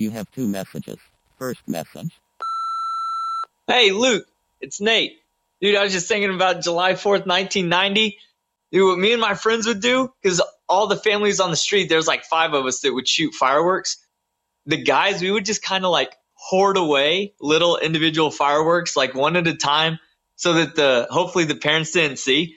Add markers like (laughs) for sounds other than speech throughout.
You have two messages. First message. Hey, Luke, it's Nate. Dude, I was just thinking about July 4th, 1990. Dude, what me and my friends would do, because all the families on the street, there's like five of us that would shoot fireworks. The guys, we would just kind of like hoard away little individual fireworks, like one at a time, so that the hopefully the parents didn't see.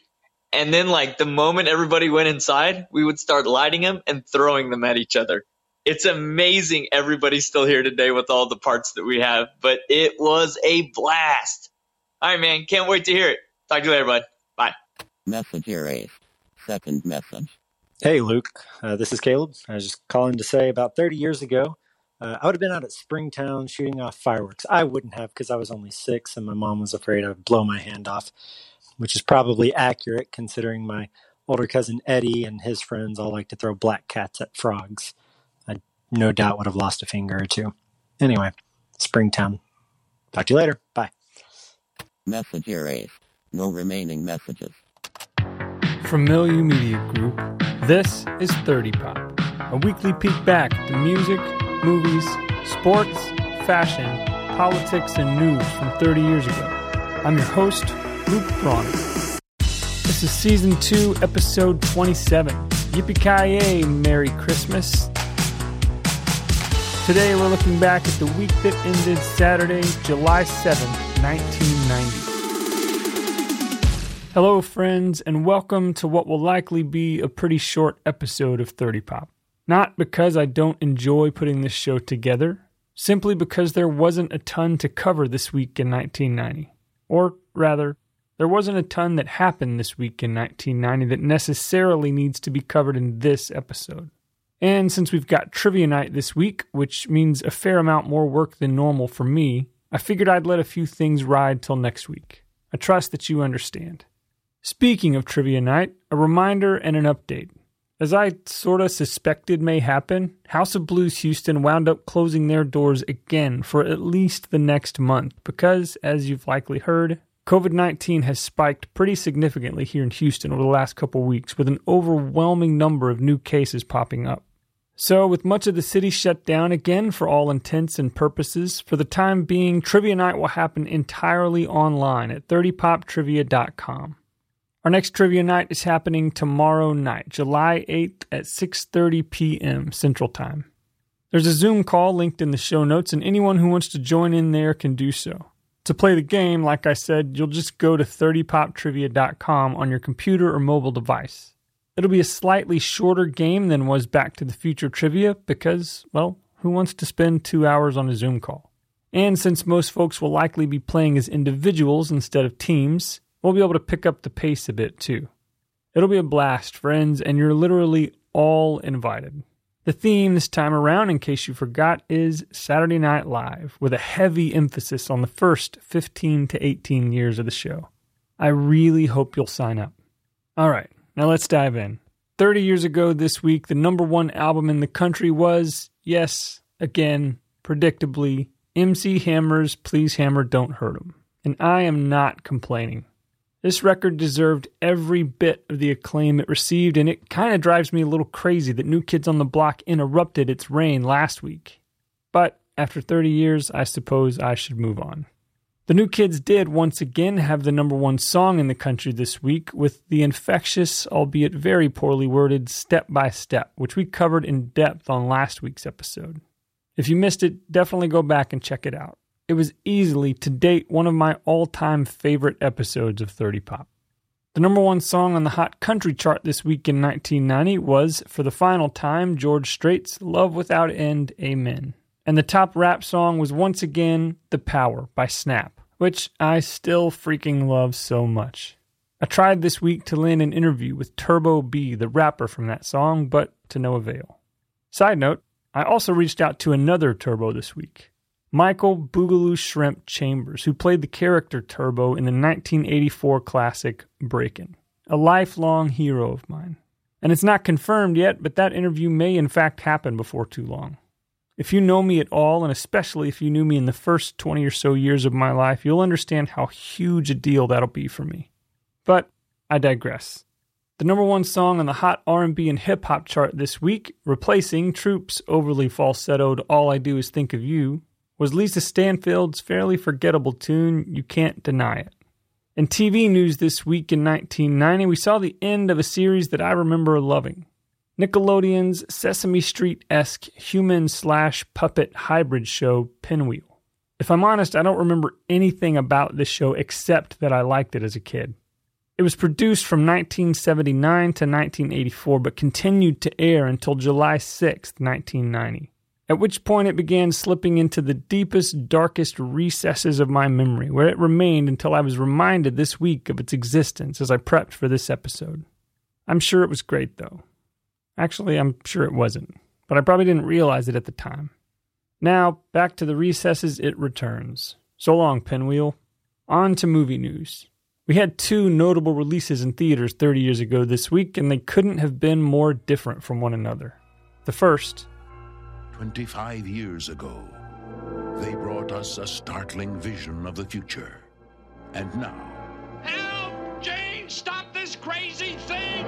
And then, like the moment everybody went inside, we would start lighting them and throwing them at each other. It's amazing everybody's still here today with all the parts that we have, but it was a blast. All right, man. Can't wait to hear it. Talk to you later, bud. Bye. Message erased. Second message. Hey, Luke. Uh, this is Caleb. I was just calling to say about 30 years ago, uh, I would have been out at Springtown shooting off fireworks. I wouldn't have because I was only six and my mom was afraid I would blow my hand off, which is probably accurate considering my older cousin Eddie and his friends all like to throw black cats at frogs. I no doubt would have lost a finger or two. Anyway, Springtown. Talk to you later. Bye. Message erased. No remaining messages. From Milieu Media Group, this is 30 Pop, a weekly peek back to music, movies, sports, fashion, politics, and news from 30 years ago. I'm your host, Luke Bronner. This is season 2, episode 27. Yippee-ki-yay, Merry Christmas. Today we're looking back at the week that ended Saturday, July 7th, 1990. Hello, friends, and welcome to what will likely be a pretty short episode of 30 Pop. Not because I don't enjoy putting this show together, simply because there wasn't a ton to cover this week in 1990. Or rather, there wasn't a ton that happened this week in 1990 that necessarily needs to be covered in this episode. And since we've got trivia night this week, which means a fair amount more work than normal for me, I figured I'd let a few things ride till next week. I trust that you understand. Speaking of trivia night, a reminder and an update. As I sorta suspected may happen, House of Blues Houston wound up closing their doors again for at least the next month because, as you've likely heard, COVID 19 has spiked pretty significantly here in Houston over the last couple weeks, with an overwhelming number of new cases popping up. So, with much of the city shut down again for all intents and purposes, for the time being, Trivia Night will happen entirely online at 30poptrivia.com. Our next trivia night is happening tomorrow night, July 8th at 6:30 p.m. Central Time. There's a Zoom call linked in the show notes and anyone who wants to join in there can do so. To play the game, like I said, you'll just go to 30poptrivia.com on your computer or mobile device. It'll be a slightly shorter game than was Back to the Future trivia because, well, who wants to spend 2 hours on a Zoom call? And since most folks will likely be playing as individuals instead of teams, we'll be able to pick up the pace a bit too. It'll be a blast, friends, and you're literally all invited. The theme this time around, in case you forgot, is Saturday Night Live, with a heavy emphasis on the first 15 to 18 years of the show. I really hope you'll sign up. All right, now let's dive in. 30 years ago this week, the number one album in the country was, yes, again, predictably, MC Hammer's Please Hammer Don't Hurt 'em. And I am not complaining. This record deserved every bit of the acclaim it received, and it kind of drives me a little crazy that New Kids on the Block interrupted its reign last week. But after 30 years, I suppose I should move on. The New Kids did once again have the number one song in the country this week with the infectious, albeit very poorly worded, Step by Step, which we covered in depth on last week's episode. If you missed it, definitely go back and check it out. It was easily, to date, one of my all time favorite episodes of 30 Pop. The number one song on the Hot Country chart this week in 1990 was, for the final time, George Strait's Love Without End, Amen. And the top rap song was once again The Power by Snap, which I still freaking love so much. I tried this week to land an interview with Turbo B, the rapper from that song, but to no avail. Side note, I also reached out to another Turbo this week, Michael Boogaloo Shrimp Chambers, who played the character Turbo in the 1984 classic Breakin', a lifelong hero of mine. And it's not confirmed yet, but that interview may in fact happen before too long. If you know me at all, and especially if you knew me in the first 20 or so years of my life, you'll understand how huge a deal that'll be for me. But I digress. The number one song on the hot R&B and hip hop chart this week, replacing Troop's overly falsettoed "All I Do Is Think of You," was Lisa Stansfield's fairly forgettable tune "You Can't Deny It." In TV news this week in 1990, we saw the end of a series that I remember loving. Nickelodeon's Sesame Street esque human slash puppet hybrid show, Pinwheel. If I'm honest, I don't remember anything about this show except that I liked it as a kid. It was produced from 1979 to 1984, but continued to air until July 6, 1990, at which point it began slipping into the deepest, darkest recesses of my memory, where it remained until I was reminded this week of its existence as I prepped for this episode. I'm sure it was great, though. Actually, I'm sure it wasn't, but I probably didn't realize it at the time. Now, back to the recesses it returns. So long, Pinwheel. On to movie news. We had two notable releases in theaters 30 years ago this week, and they couldn't have been more different from one another. The first, 25 years ago, they brought us a startling vision of the future. And now, Help! Jane, stop this crazy thing!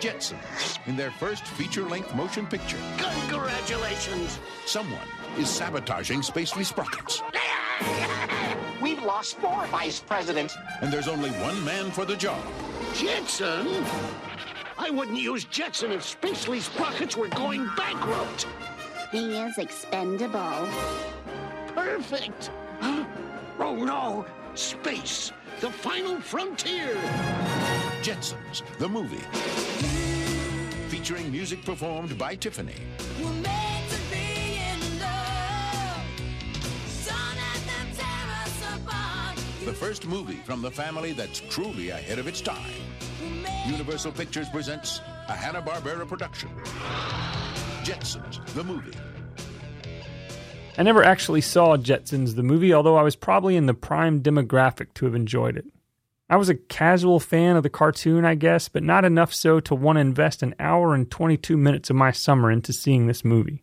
Jetsons, in their first feature length motion picture. Congratulations! Someone is sabotaging Spacely Sprockets, (laughs) We've lost four vice presidents. and there's only one man for the job. Jetson? I wouldn't use Jetson if Spacely Sprockets were going bankrupt. He is expendable. Perfect. Huh? (gasps) Oh no! Space, the final frontier. Jetsons, the movie. Featuring music performed by Tiffany. We're meant to be in love. Don't them tear us apart. The first movie from the family that's truly ahead of its time. Universal Pictures presents a Hanna-Barbera production. Jetsons, the movie. I never actually saw Jetsons the movie, although I was probably in the prime demographic to have enjoyed it. I was a casual fan of the cartoon, I guess, but not enough so to want to invest an hour and 22 minutes of my summer into seeing this movie.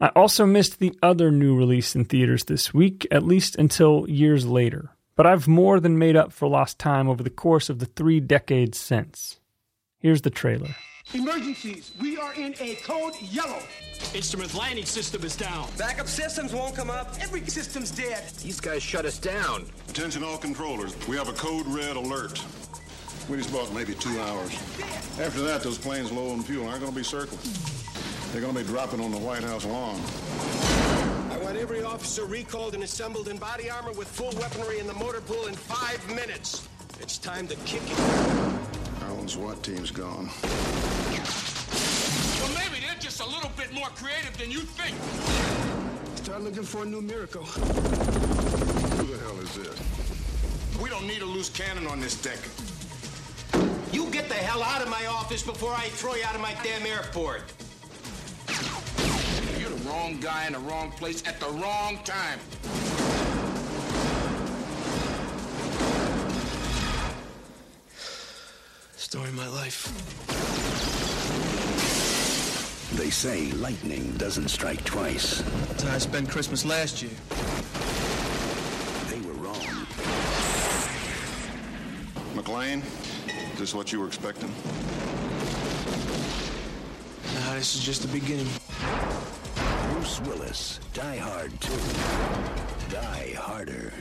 I also missed the other new release in theaters this week, at least until years later, but I've more than made up for lost time over the course of the three decades since. Here's the trailer. Emergencies. We are in a code yellow. Instrument landing system is down. Backup systems won't come up. Every system's dead. These guys shut us down. Attention all controllers. We have a code red alert. We just about maybe two hours. After that, those planes low on fuel aren't going to be circling. They're going to be dropping on the White House lawn. I want every officer recalled and assembled in body armor with full weaponry in the motor pool in five minutes. It's time to kick it. Our own SWAT team's gone. Bit more creative than you think. Start looking for a new miracle. Who the hell is this? We don't need a loose cannon on this deck. You get the hell out of my office before I throw you out of my damn airport. You're the wrong guy in the wrong place at the wrong time. Story of my life. They say lightning doesn't strike twice. That's how I spent Christmas last year. They were wrong. McClane, is this what you were expecting? Nah, this is just the beginning. Bruce Willis, Die Hard 2. Die Harder.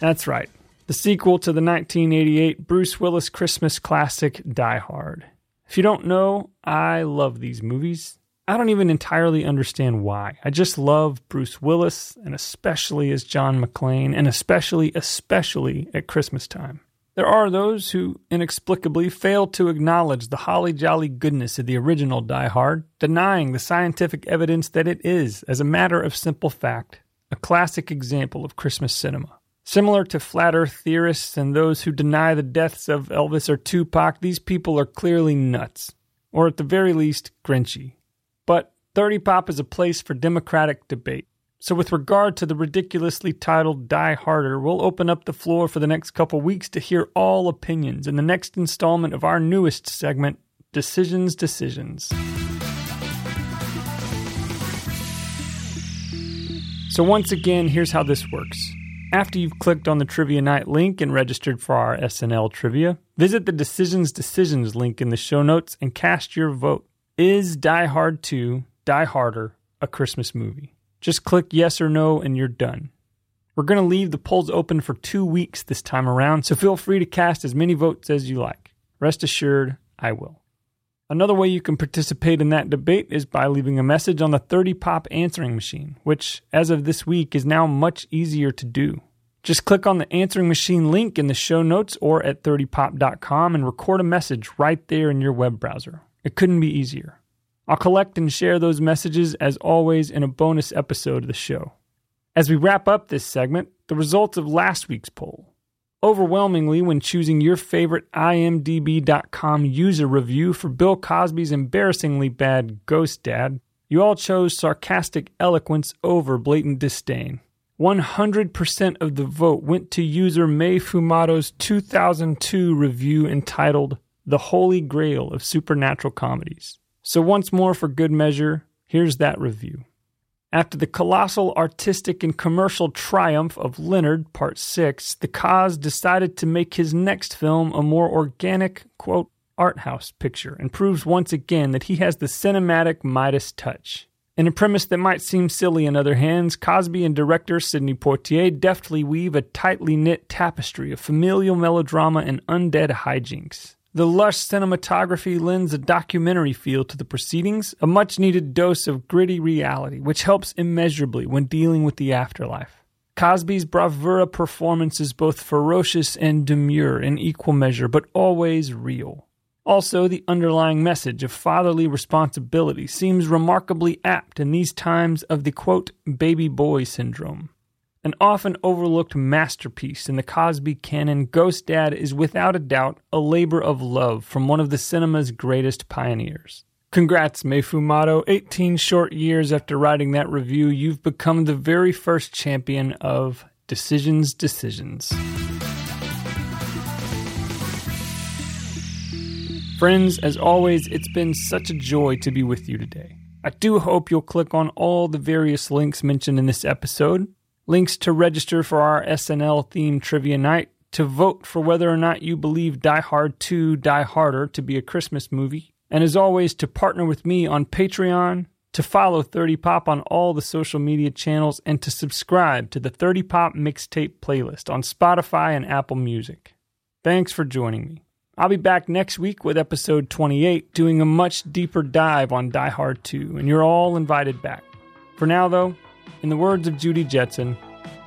That's right. The sequel to the 1988 Bruce Willis Christmas classic Die Hard. If you don't know, I love these movies. I don't even entirely understand why. I just love Bruce Willis, and especially as John McClane, and especially, especially at Christmas time. There are those who inexplicably fail to acknowledge the holly jolly goodness of the original Die Hard, denying the scientific evidence that it is, as a matter of simple fact, a classic example of Christmas cinema. Similar to flat earth theorists and those who deny the deaths of Elvis or Tupac, these people are clearly nuts, or at the very least, grinchy. But 30 Pop is a place for democratic debate. So, with regard to the ridiculously titled Die Harder, we'll open up the floor for the next couple weeks to hear all opinions in the next installment of our newest segment, Decisions Decisions. So, once again, here's how this works. After you've clicked on the Trivia Night link and registered for our SNL trivia, visit the Decisions Decisions link in the show notes and cast your vote. Is Die Hard 2 Die Harder a Christmas movie? Just click yes or no and you're done. We're going to leave the polls open for two weeks this time around, so feel free to cast as many votes as you like. Rest assured, I will. Another way you can participate in that debate is by leaving a message on the 30 Pop answering machine, which, as of this week, is now much easier to do. Just click on the answering machine link in the show notes or at 30pop.com and record a message right there in your web browser. It couldn't be easier. I'll collect and share those messages as always in a bonus episode of the show. As we wrap up this segment, the results of last week's poll. Overwhelmingly, when choosing your favorite IMDb.com user review for Bill Cosby's embarrassingly bad Ghost Dad, you all chose sarcastic eloquence over blatant disdain. 100% of the vote went to user May Fumato's 2002 review entitled The Holy Grail of Supernatural Comedies. So, once more, for good measure, here's that review. After the colossal artistic and commercial triumph of Leonard, Part 6, the Cos decided to make his next film a more organic, quote, art house picture and proves once again that he has the cinematic Midas touch. In a premise that might seem silly in other hands, Cosby and director Sidney Poitier deftly weave a tightly knit tapestry of familial melodrama and undead hijinks. The lush cinematography lends a documentary feel to the proceedings, a much needed dose of gritty reality, which helps immeasurably when dealing with the afterlife. Cosby's bravura performance is both ferocious and demure in equal measure, but always real. Also, the underlying message of fatherly responsibility seems remarkably apt in these times of the quote, baby boy syndrome. An often overlooked masterpiece in the Cosby canon, Ghost Dad is without a doubt a labor of love from one of the cinema's greatest pioneers. Congrats, May Fumato. 18 short years after writing that review, you've become the very first champion of Decisions Decisions. Friends, as always, it's been such a joy to be with you today. I do hope you'll click on all the various links mentioned in this episode links to register for our SNL themed trivia night, to vote for whether or not you believe Die Hard 2 Die Harder to be a Christmas movie, and as always, to partner with me on Patreon, to follow 30 Pop on all the social media channels, and to subscribe to the 30 Pop mixtape playlist on Spotify and Apple Music. Thanks for joining me. I'll be back next week with episode 28, doing a much deeper dive on Die Hard 2, and you're all invited back. For now, though, in the words of Judy Jetson,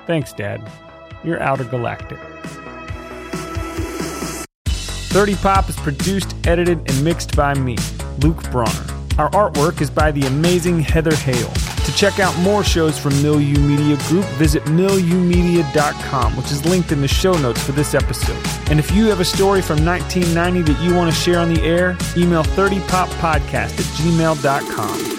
thanks, Dad. You're outer galactic. 30 Pop is produced, edited, and mixed by me, Luke Bronner. Our artwork is by the amazing Heather Hale. To check out more shows from Milieu Media Group, visit milieumedia.com, which is linked in the show notes for this episode. And if you have a story from 1990 that you want to share on the air, email 30poppodcast at gmail.com.